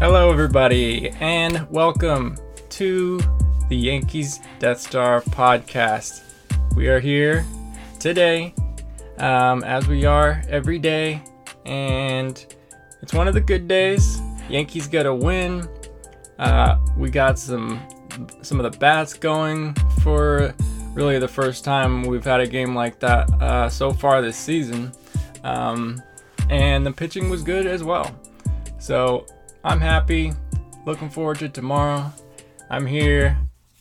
Hello, everybody, and welcome to the Yankees Death Star podcast. We are here today, um, as we are every day, and it's one of the good days. Yankees got a win. Uh, we got some some of the bats going for really the first time we've had a game like that uh, so far this season, um, and the pitching was good as well. So I'm happy. Looking forward to tomorrow. I'm here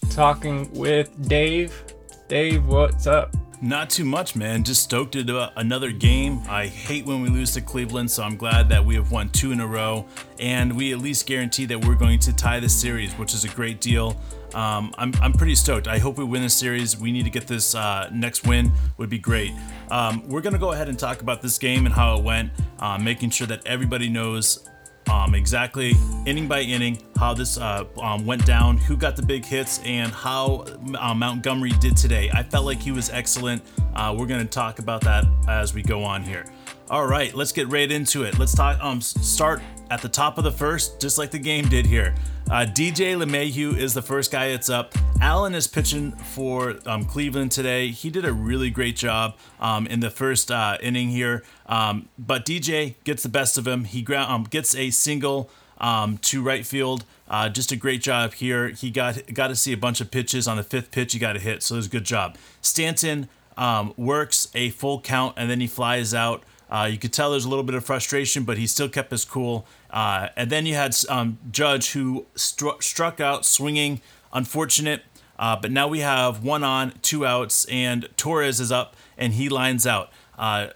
talking with Dave. Dave, what's up? Not too much, man. Just stoked about another game. I hate when we lose to Cleveland, so I'm glad that we have won two in a row, and we at least guarantee that we're going to tie the series, which is a great deal. Um, I'm, I'm pretty stoked. I hope we win the series. We need to get this uh, next win. Would be great. Um, we're gonna go ahead and talk about this game and how it went, uh, making sure that everybody knows um, exactly inning by inning how this uh, um, went down, who got the big hits, and how uh, Montgomery did today. I felt like he was excellent. Uh, we're going to talk about that as we go on here. All right, let's get right into it. Let's talk. Um, start at the top of the first, just like the game did here. Uh, DJ LeMahieu is the first guy that's up. Allen is pitching for um, Cleveland today. He did a really great job um, in the first uh, inning here. Um, but DJ gets the best of him. He um, gets a single um, to right field. Uh, just a great job here. He got got to see a bunch of pitches on the fifth pitch. He got a hit, so it was a good job. Stanton um, works a full count and then he flies out. Uh, you could tell there's a little bit of frustration, but he still kept his cool. Uh, and then you had um, Judge who stru- struck out swinging, unfortunate. Uh, but now we have one on, two outs, and Torres is up and he lines out. Uh,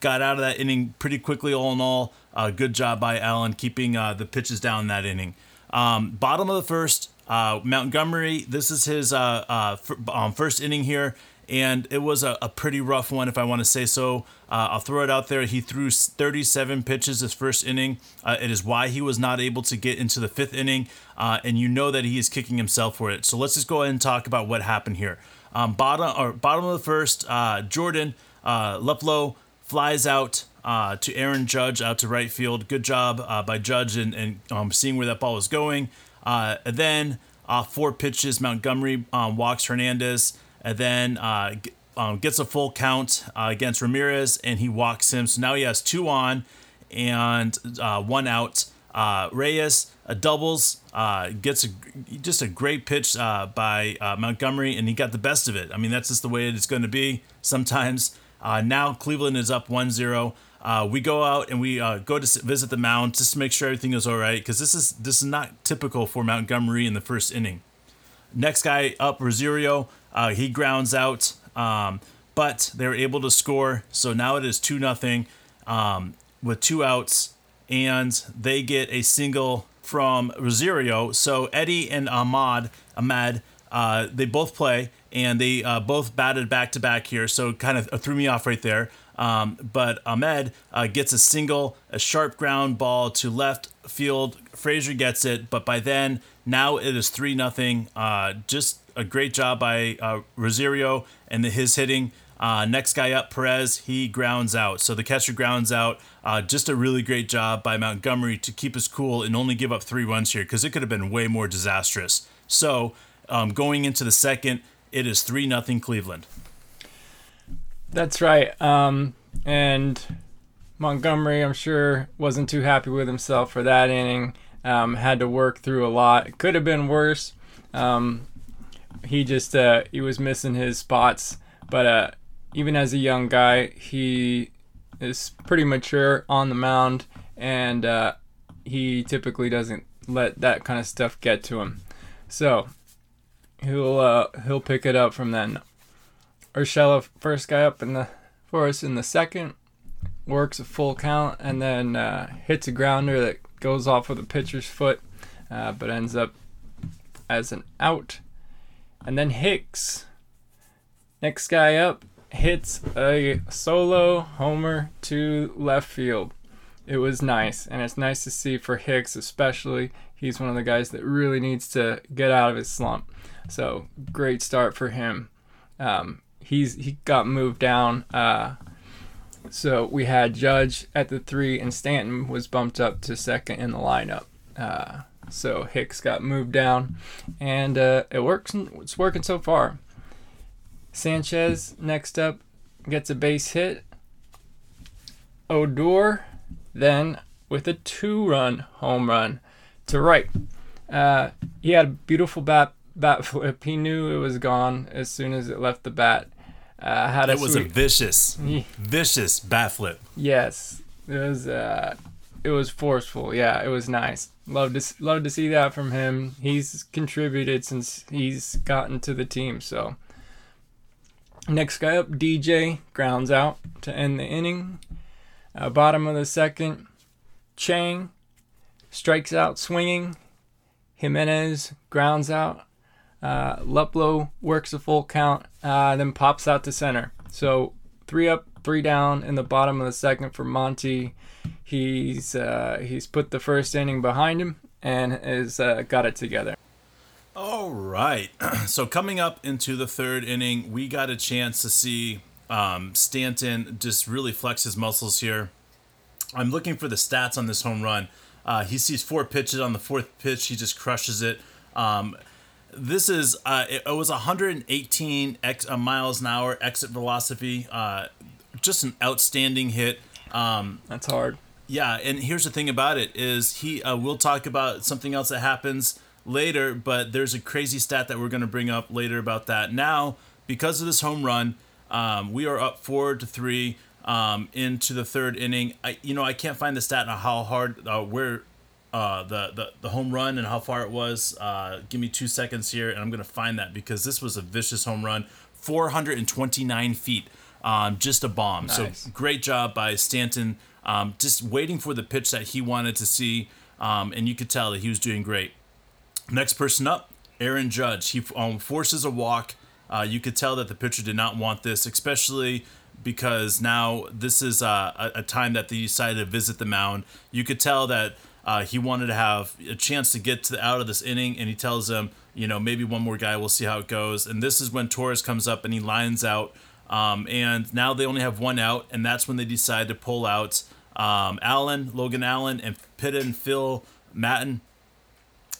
got out of that inning pretty quickly, all in all. Uh, good job by Allen keeping uh, the pitches down that inning. Um, bottom of the first, Montgomery, this is his f- um, first inning here and it was a, a pretty rough one, if I want to say so. Uh, I'll throw it out there. He threw 37 pitches his first inning. Uh, it is why he was not able to get into the fifth inning, uh, and you know that he is kicking himself for it. So let's just go ahead and talk about what happened here. Um, bottom or bottom of the first, uh, Jordan uh, Luplow flies out. Uh, to Aaron Judge out to right field. Good job uh, by Judge and, and um, seeing where that ball was going. Uh, and then uh, four pitches, Montgomery um, walks Hernandez and then uh, um, gets a full count uh, against Ramirez, and he walks him. So now he has two on and uh, one out. Uh, Reyes uh, doubles, uh, gets a, just a great pitch by Montgomery, and he got the best of it. I mean, that's just the way it's going to be sometimes. Now Cleveland is up 1 0. Uh, we go out and we uh, go to visit the mound just to make sure everything is all right because this is this is not typical for Montgomery in the first inning. Next guy up, Rosario. Uh, he grounds out, um, but they were able to score. So now it is 2 0 um, with two outs, and they get a single from Rosario. So Eddie and Amed, Amed uh, they both play, and they uh, both batted back to back here. So kind of threw me off right there. Um, but Amed uh, gets a single, a sharp ground ball to left field. Frazier gets it, but by then, now it is 3 0. Uh, just a great job by uh, Rosario and the, his hitting. Uh, next guy up, Perez, he grounds out. So the catcher grounds out. Uh, just a really great job by Montgomery to keep us cool and only give up three runs here because it could have been way more disastrous. So um, going into the second, it is 3 nothing Cleveland. That's right. Um, and Montgomery, I'm sure, wasn't too happy with himself for that inning. Um, had to work through a lot. It could have been worse. Um, he just uh, he was missing his spots. But uh, even as a young guy, he is pretty mature on the mound, and uh, he typically doesn't let that kind of stuff get to him. So he'll uh, he'll pick it up from then. Urshela, first guy up in the for us in the second, works a full count and then uh, hits a grounder that goes off with a pitcher's foot, uh, but ends up as an out. And then Hicks, next guy up, hits a solo homer to left field. It was nice, and it's nice to see for Hicks, especially. He's one of the guys that really needs to get out of his slump. So great start for him. Um, he's he got moved down. Uh, so we had Judge at the three, and Stanton was bumped up to second in the lineup. Uh, so Hicks got moved down, and uh, it works. It's working so far. Sanchez next up gets a base hit. Odor then with a two-run home run to right. Uh, he had a beautiful bat bat flip. He knew it was gone as soon as it left the bat. Uh, had it was sweet, a vicious, vicious bat flip. Yes, it was. Uh, it was forceful. Yeah, it was nice. Love to love to see that from him. He's contributed since he's gotten to the team. So next guy up, DJ grounds out to end the inning. Uh, bottom of the second, Chang strikes out swinging. Jimenez grounds out. Uh, Luplow works a full count, uh, then pops out to center. So three up, three down in the bottom of the second for Monty. He's uh, he's put the first inning behind him and has uh, got it together. All right. So coming up into the third inning, we got a chance to see um, Stanton just really flex his muscles here. I'm looking for the stats on this home run. Uh, he sees four pitches on the fourth pitch. He just crushes it. Um, this is uh, it, it, was 118 ex, uh, miles an hour exit velocity. Uh, just an outstanding hit. Um, That's hard. Yeah, and here's the thing about it is he. Uh, we'll talk about something else that happens later, but there's a crazy stat that we're going to bring up later about that. Now, because of this home run, um, we are up four to three um, into the third inning. I, you know, I can't find the stat on how hard, uh, where uh, the, the the home run and how far it was. Uh, give me two seconds here, and I'm gonna find that because this was a vicious home run, 429 feet, um, just a bomb. Nice. So great job by Stanton, um, just waiting for the pitch that he wanted to see, um, and you could tell that he was doing great. Next person up, Aaron Judge. He um, forces a walk. Uh, you could tell that the pitcher did not want this, especially because now this is uh, a, a time that they decided to visit the mound. You could tell that uh, he wanted to have a chance to get to the, out of this inning, and he tells them, you know, maybe one more guy. We'll see how it goes. And this is when Torres comes up and he lines out. Um, and now they only have one out, and that's when they decide to pull out um, Allen, Logan Allen, and pit and Phil Maton.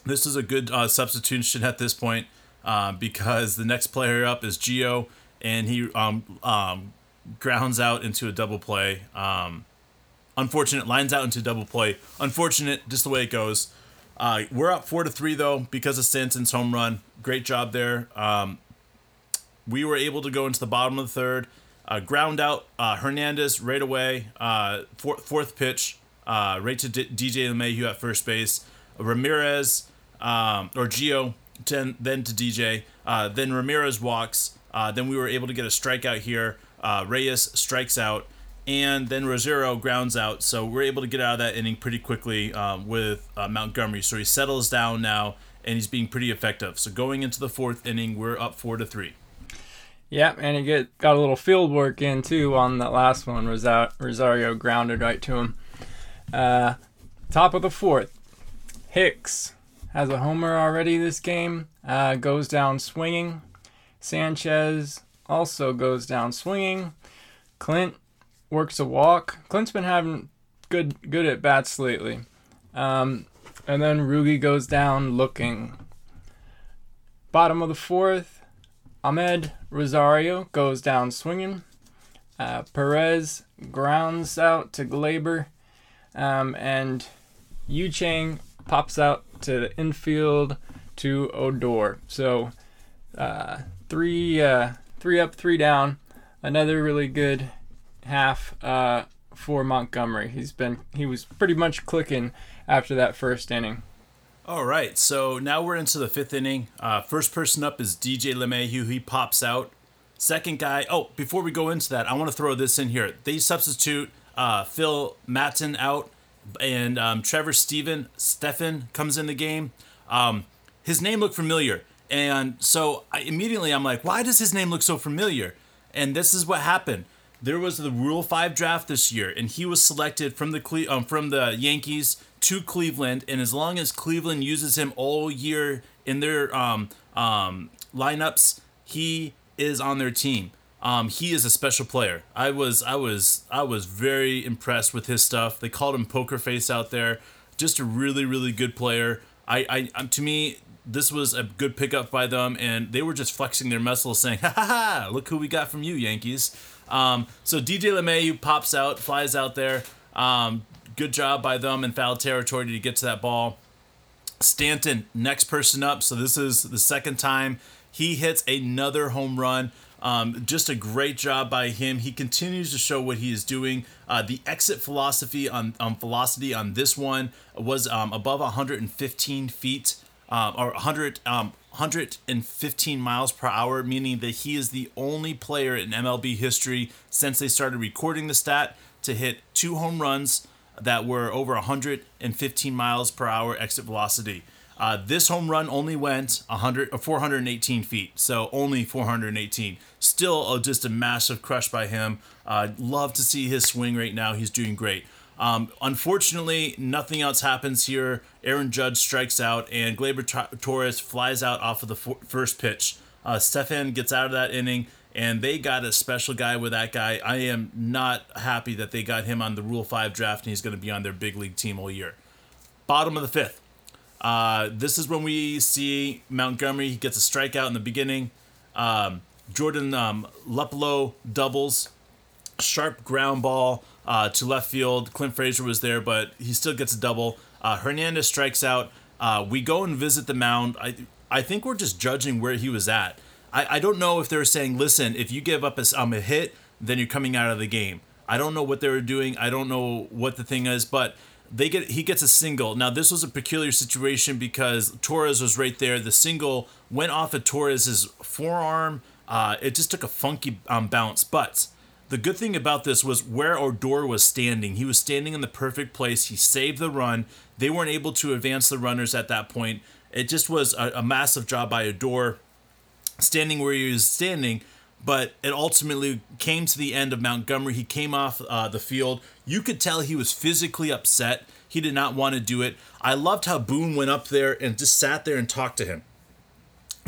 This is a good uh, substitution at this point uh, because the next player up is Gio, and he um, um, grounds out into a double play. Um, unfortunate lines out into double play. Unfortunate, just the way it goes. Uh, we're up four to three though because of Stanton's home run. Great job there. Um, we were able to go into the bottom of the third, uh, ground out uh, Hernandez right away. Uh, four, fourth pitch, uh, right to D- DJ LeMahieu at first base. Ramirez um, or Gio, then to DJ. Uh, then Ramirez walks. then we were able to get a strikeout here. Reyes strikes out and then Rosario grounds out. So we're able to get out of that inning pretty quickly um, with uh, Montgomery. So he settles down now, and he's being pretty effective. So going into the fourth inning, we're up four to three. Yeah, and he get got a little field work in too on that last one. Rosario grounded right to him. Uh, top of the fourth, Hicks has a homer already this game. Uh, goes down swinging. Sanchez also goes down swinging. Clint works a walk. Clint's been having good good at bats lately. Um, and then Rougie goes down looking. Bottom of the fourth, Amed Rosario goes down swinging. Uh, Perez grounds out to Gleyber. Um, and Yu Chang pops out to the infield to Odor. So uh, three, uh, three up, three down. Another really good half uh, for Montgomery. He's been he was pretty much clicking after that first inning. All right, so now we're into the fifth inning. Uh, first person up is DJ LeMahieu. He pops out. Second guy. Oh, before we go into that, I want to throw this in here. They substitute uh, Phil Maton out, and um, Trevor Steven Stephan comes in the game. Um, his name looked familiar, and so I, immediately I'm like, why does his name look so familiar? And this is what happened there was the Rule Five draft this year, and he was selected from the Cle- um, from the Yankees to Cleveland. And as long as Cleveland uses him all year in their um, um, lineups, he is on their team. Um, he is a special player. I was I was I was very impressed with his stuff. They called him Poker Face out there. just a really, really good player. I, I, um, to me, this was a good pickup by them, and they were just flexing their muscles, saying, "Ha ha ha! Look who we got from you, Yankees." Um, so DJ LeMahieu pops out, flies out there. Um, good job by them in foul territory to get to that ball. Stanton, next person up. So this is the second time he hits another home run. Um, just a great job by him. He continues to show what he is doing. Uh, the exit philosophy on um, velocity on this one was um, above 115 feet uh, or 100 um, 115 miles per hour, meaning that he is the only player in MLB history since they started recording the stat to hit two home runs that were over 115 miles per hour exit velocity. Uh, this home run only went 100 or uh, 418 feet, so only 418. Still, uh, just a massive crush by him. Uh, love to see his swing right now. He's doing great. Um, unfortunately, nothing else happens here. Aaron Judge strikes out, and Gleyber Torres flies out off of the f- first pitch. Uh, Stephan gets out of that inning, and they got a special guy with that guy. I am not happy that they got him on the Rule 5 draft, and he's going to be on their big league team all year. Bottom of the fifth. Uh, this is when we see Montgomery. He gets a strikeout in the beginning. Um, Jordan um, doubles. Sharp ground ball uh, to left field. Clint Frazier was there, but he still gets a double. Uh, Hernandez strikes out. Uh, we go and visit the mound. I, I think we're just judging where he was at. I, I don't know if they're saying, listen, if you give up a, um, a hit, then you're coming out of the game. I don't know what they were doing. I don't know what the thing is, but they get he gets a single. Now this was a peculiar situation because Torres was right there. The single went off of Torres's forearm. Uh, it just took a funky um, bounce. But the good thing about this was where Odor was standing. He was standing in the perfect place. He saved the run. They weren't able to advance the runners at that point. It just was a, a massive job by Odor standing where he was standing but it ultimately came to the end of Montgomery. He came off uh, the field. You could tell he was physically upset. He did not want to do it. I loved how Boone went up there and just sat there and talked to him.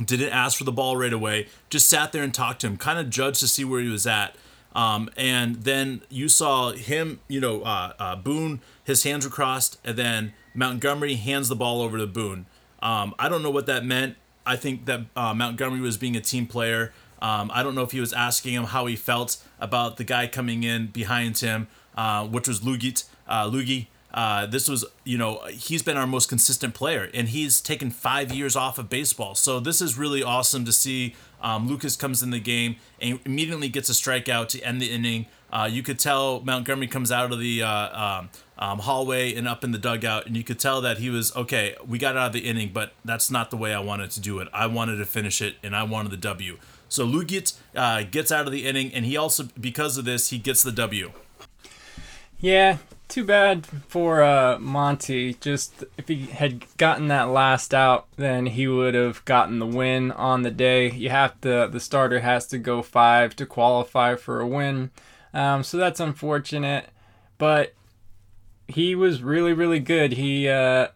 Didn't ask for the ball right away. Just sat there and talked to him. Kind of judged to see where he was at. Um, and then you saw him, you know, uh, uh, Boone, his hands were crossed, and then Montgomery hands the ball over to Boone. Um, I don't know what that meant. I think that uh, Montgomery was being a team player. Um, I don't know if he was asking him how he felt about the guy coming in behind him, uh, which was Luetge, uh, Luetge. Uh, this was, you know, he's been our most consistent player, and he's taken five years off of baseball. So this is really awesome to see. Um, Lucas comes in the game and immediately gets a strikeout to end the inning. Uh, you could tell Montgomery comes out of the uh, um, um, hallway and up in the dugout, and you could tell that he was okay. We got out of the inning, but that's not the way I wanted to do it. I wanted to finish it, and I wanted the W. So Luetge uh, gets out of the inning, and he also, because of this, he gets the W. Yeah, too bad for uh, Monty. Just if he had gotten that last out, then he would have gotten the win on the day. You have to, the starter has to go five to qualify for a win. Um, so that's unfortunate, but he was really, really good. He, uh,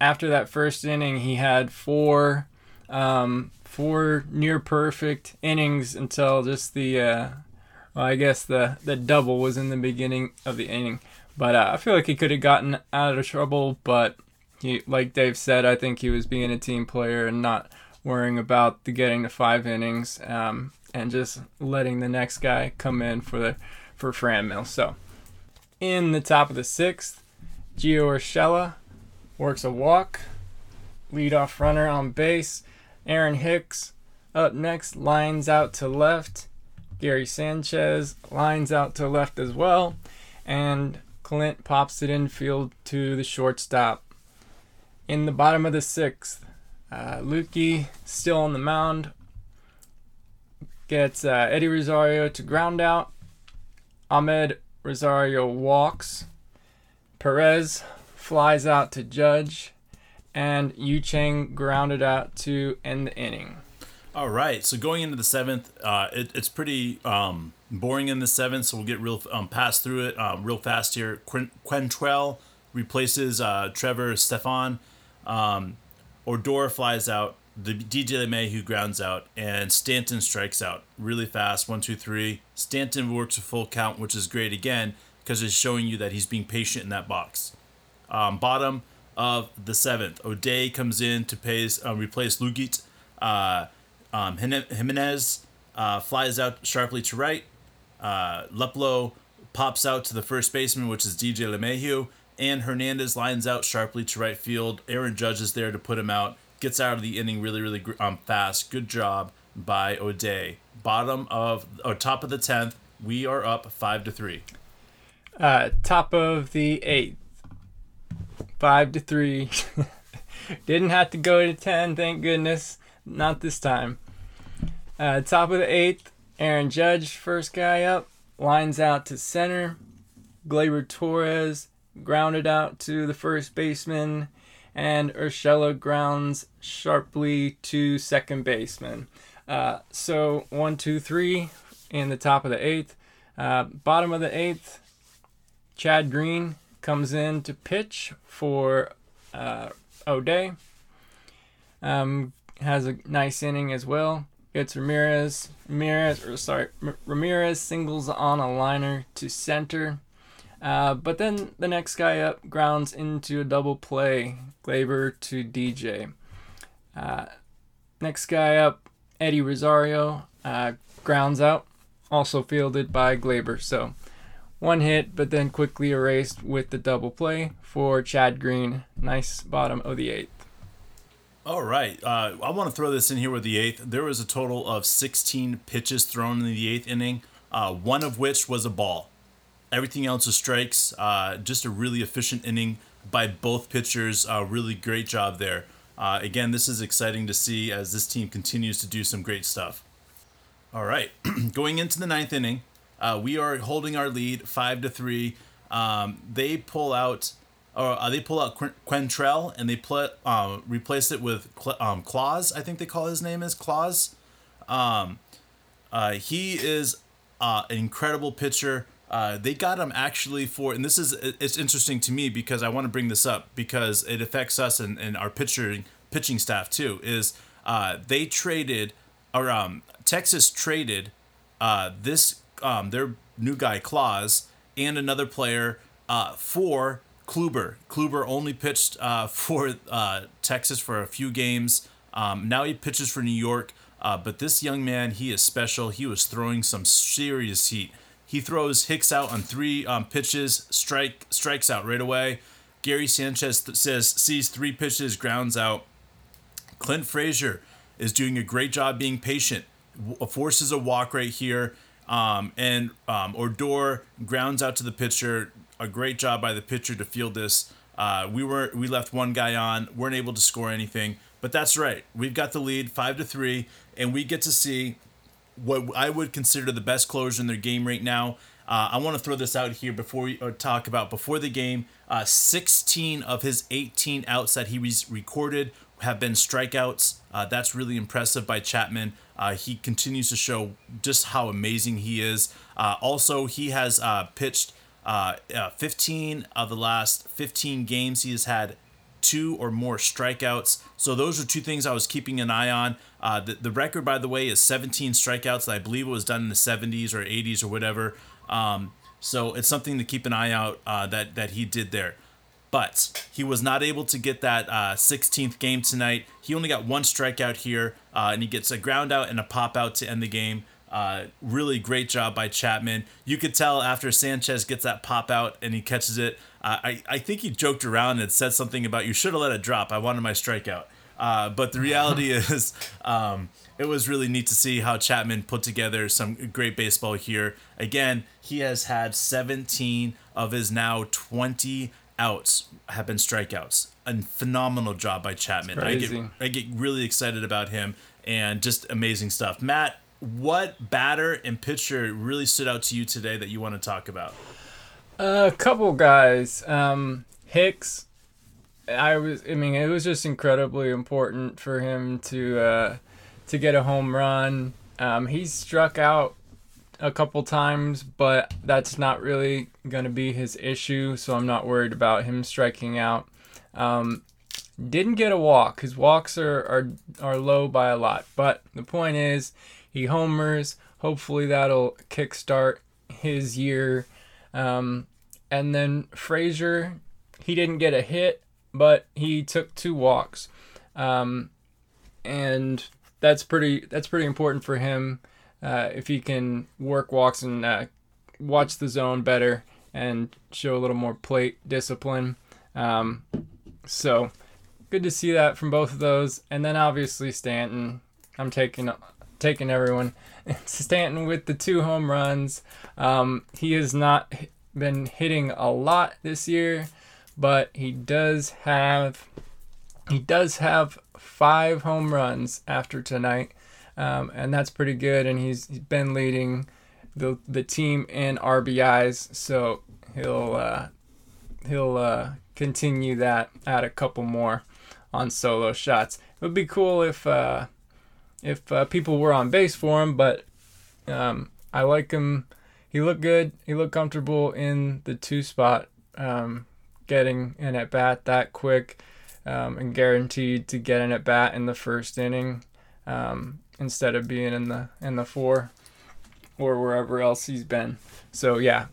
after that first inning, he had four um, four near perfect innings until just the uh, well, I guess the the double was in the beginning of the inning. But uh, I feel like he could have gotten out of trouble, but he, like Dave said, I think he was being a team player and not worrying about the getting to five innings um, and just letting the next guy come in for the for Franmil. So in the top of the sixth, Gio Urshela works a walk, leadoff runner on base. Aaron Hicks up next lines out to left. Gary Sanchez lines out to left as well. And Clint pops it infield to the shortstop. In the bottom of the sixth, uh, Lukey still on the mound. Gets uh, Eddie Rosario to ground out. Amed Rosario walks. Perez flies out to Judge and Yu Chang grounded out to end the inning. All right, so going into the seventh, uh, it, it's pretty um, boring in the seventh, so we'll get real um, pass through it um, real fast here. Quen- Quantrill replaces uh, Trevor Stephan. Um, Odor flies out. The DJ who grounds out, and Stanton strikes out really fast. One, two, three. Stanton works a full count, which is great again because it's showing you that he's being patient in that box. Um, bottom of the seventh, O'Day comes in to pays, uh, replace Luetge. Uh, um, Jimenez uh, flies out sharply to right. Uh, Luplow pops out to the first baseman, which is DJ LeMahieu. And Hernandez lines out sharply to right field. Aaron Judge is there to put him out. Gets out of the inning really, really um, fast. Good job by O'Day. Bottom of or top of the tenth, we are up five to three. Uh, top of the eighth, five to three. Didn't have to go to ten, thank goodness. Not this time. Uh, top of the eighth, Aaron Judge, first guy up, lines out to center. Gleyber Torres grounded out to the first baseman, and Urshela grounds sharply to second baseman. Uh, so one, two, three in the top of the eighth. Uh, bottom of the eighth, Chad Green comes in to pitch for uh, O'Day. Um, has a nice inning as well. It's Ramirez. Ramirez, or sorry, Ramirez singles on a liner to center. Uh, but then the next guy up grounds into a double play, Gleyber to DJ. Uh, next guy up, Eddie Rosario, uh, grounds out, also fielded by Gleyber. So one hit, but then quickly erased with the double play for Chad Green. Nice bottom of the eighth. All right. Uh, I want to throw this in here with the eighth. There was a total of 16 pitches thrown in the eighth inning, uh, one of which was a ball. Everything else was strikes. Uh, just a really efficient inning by both pitchers. Uh, really great job there. Uh, again, this is exciting to see as this team continues to do some great stuff. All right, going into the ninth inning, uh, we are holding our lead five to three. Um, they pull out, or uh, they pull out Quantrill and they put uh, replace it with um, Claus. I think they call his name is Claus. Um, uh, he is uh, an incredible pitcher. Uh, they got him actually for, and this is it's interesting to me because I want to bring this up because it affects us and, and our pitching pitching staff too. Is they traded or um, Texas traded this um, their new guy Claus and another player for Kluber. Kluber only pitched uh, for uh, Texas for a few games. Um, now he pitches for New York. Uh, but this young man, he is special. He was throwing some serious heat. He throws Hicks out on three um, pitches, strike strikes out right away. Gary Sanchez th- says sees three pitches, grounds out. Clint Frazier is doing a great job being patient, w- forces a walk right here, um, and um, Odor grounds out to the pitcher. A great job by the pitcher to field this. Uh, we were we left one guy on, weren't able to score anything, but that's right. We've got the lead, five to three, and we get to see what I would consider the best closer in their game right now. Uh, I want to throw this out here before we talk about before the game. Uh, 16 of his 18 outs that he was recorded have been strikeouts. Uh, that's really impressive by Chapman. Uh, he continues to show just how amazing he is. Uh, also, he has uh, pitched 15 of the last 15 games. He has had two or more strikeouts. So those are two things I was keeping an eye on. Uh, the, the record, by the way, is 17 strikeouts. I believe it was done in the 70s or 80s or whatever. Um, so it's something to keep an eye out uh, that that he did there. But he was not able to get that uh, 16th game tonight. He only got one strikeout here, uh, and he gets a ground out and a pop out to end the game. Uh, really great job by Chapman. You could tell after Sanchez gets that pop out and he catches it. Uh, I, I think he joked around and said something about, you should have let it drop. I wanted my strikeout. Uh, but the reality is, um, it was really neat to see how Chapman put together some great baseball here. Again, he has had 17 of his now 20 outs have been strikeouts. A phenomenal job by Chapman. I get I get really excited about him and just amazing stuff. Matt, what batter and pitcher really stood out to you today that you want to talk about? A couple guys. Um, Hicks. I was. I mean, it was just incredibly important for him to uh, to get a home run. Um, he's struck out a couple times, but that's not really going to be his issue, so I'm not worried about him striking out. Um, didn't get a walk. His walks are, are, are low by a lot, but the point is, he homers. Hopefully, that'll kickstart his year. Um, and then Frazier, he didn't get a hit, but he took two walks, um, and that's pretty that's pretty important for him. Uh, if he can work walks and uh, watch the zone better and show a little more plate discipline. Um, so good to see that from both of those. And then obviously Stanton, I'm taking taking everyone. Stanton with the two home runs. Um, he has not been hitting a lot this year, but he does have he does have five home runs after tonight, um, and that's pretty good. And he's, he's been leading the the team in RBIs, so he'll uh, he'll uh, continue that. Add a couple more on solo shots. It would be cool if uh, if uh, people were on base for him, but um, I like him. He looked good. He looked comfortable in the two spot, um, getting an at bat that quick, um, and guaranteed to get an at bat in the first inning um, instead of being in the in the four or wherever else he's been. So yeah,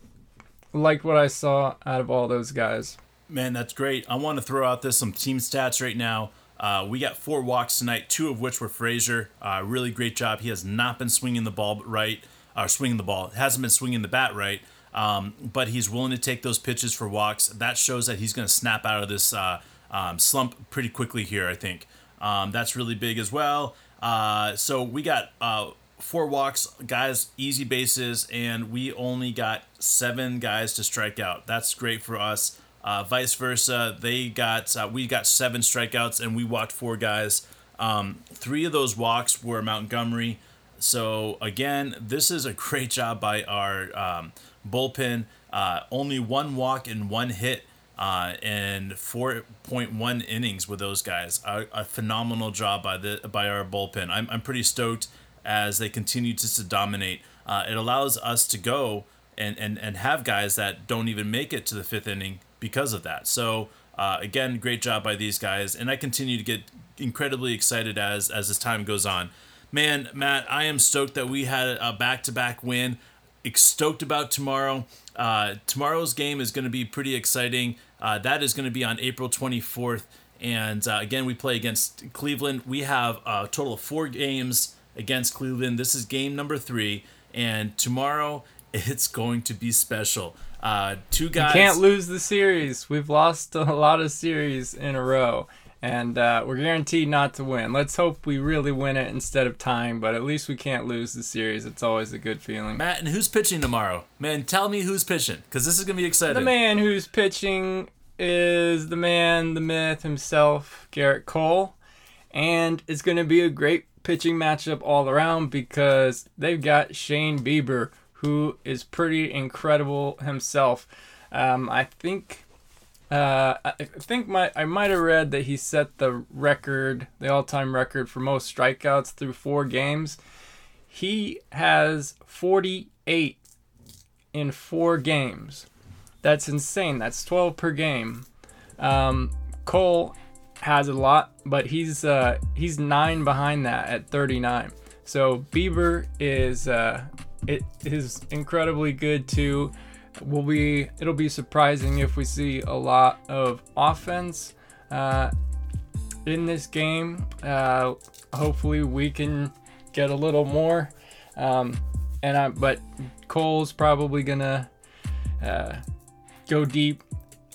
like what I saw out of all those guys. Man, that's great. I want to throw out this some team stats right now. Uh, we got four walks tonight, two of which were Frazier. Uh, really great job. He has not been swinging the ball right, or swinging the ball. Hasn't been swinging the bat right, um, but he's willing to take those pitches for walks. That shows that he's going to snap out of this uh, um, slump pretty quickly here. I think um, that's really big as well. Uh, so we got uh, four walks, guys, easy bases, and we only got seven guys to strike out. That's great for us. Uh, vice versa, they got uh, we got seven strikeouts and we walked four guys. Um, three of those walks were Montgomery. So again, this is a great job by our um, bullpen. Uh, only one walk and one hit, uh, and 4.1 innings with those guys. A, a, phenomenal job by the by our bullpen. I'm, I'm pretty stoked as they continue to, to dominate. Uh, it allows us to go and, and, and have guys that don't even make it to the fifth inning because of that. So uh, again, great job by these guys, and I continue to get incredibly excited as as this time goes on. Man, Matt, I am stoked that we had a back to back win. Stoked about tomorrow. Uh, tomorrow's game is going to be pretty exciting. Uh, that is going to be on April 24th. And uh, again, we play against Cleveland. We have a total of four games against Cleveland. This is game number three. And tomorrow, it's going to be special. Uh, two guys. You can't lose the series. We've lost a lot of series in a row, and uh, we're guaranteed not to win. Let's hope we really win it instead of tying, but at least we can't lose the series. It's always a good feeling. Matt, and who's pitching tomorrow? Man, tell me who's pitching, because this is going to be exciting. The man who's pitching is the man, the myth himself, Gerrit Cole, and it's going to be a great pitching matchup all around because they've got Shane Bieber who is pretty incredible himself. Um, I think uh, I think my I might have read that he set the record, the all-time record for most strikeouts through four games. He has 48 in four games. That's insane. That's 12 per game. Um, Cole has a lot, but he's uh, he's nine behind that at 39. So Bieber is uh, it is incredibly good too. Will be it'll be surprising if we see a lot of offense uh, in this game. Uh, hopefully we can get a little more. Um, and I, but Cole's probably gonna uh, go deep,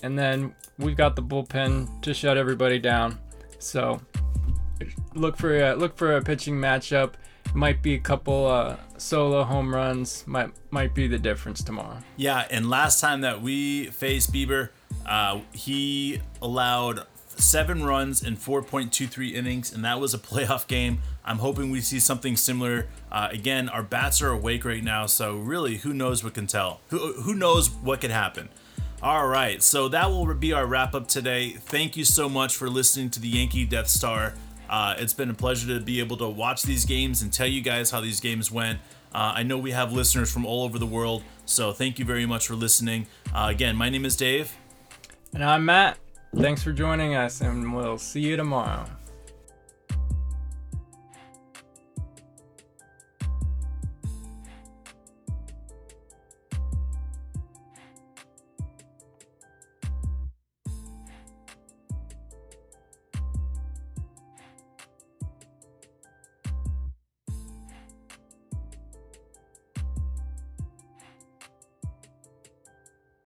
and then we've got the bullpen to shut everybody down. So look for a, look for a pitching matchup might be a couple uh, solo home runs might might be the difference tomorrow. Yeah, and last time that we faced Bieber, uh, he allowed seven runs in 4.23 innings, and that was a playoff game. I'm hoping we see something similar. Uh, again, our bats are awake right now, so really, who knows what can tell? Who who knows what could happen? All right, so that will be our wrap up today. Thank you so much for listening to the Yankee Death Star. Uh, it's been a pleasure to be able to watch these games and tell you guys how these games went. Uh, I know we have listeners from all over the world, so thank you very much for listening. Uh, again, my name is Dave. And I'm Matt. Thanks for joining us, and we'll see you tomorrow.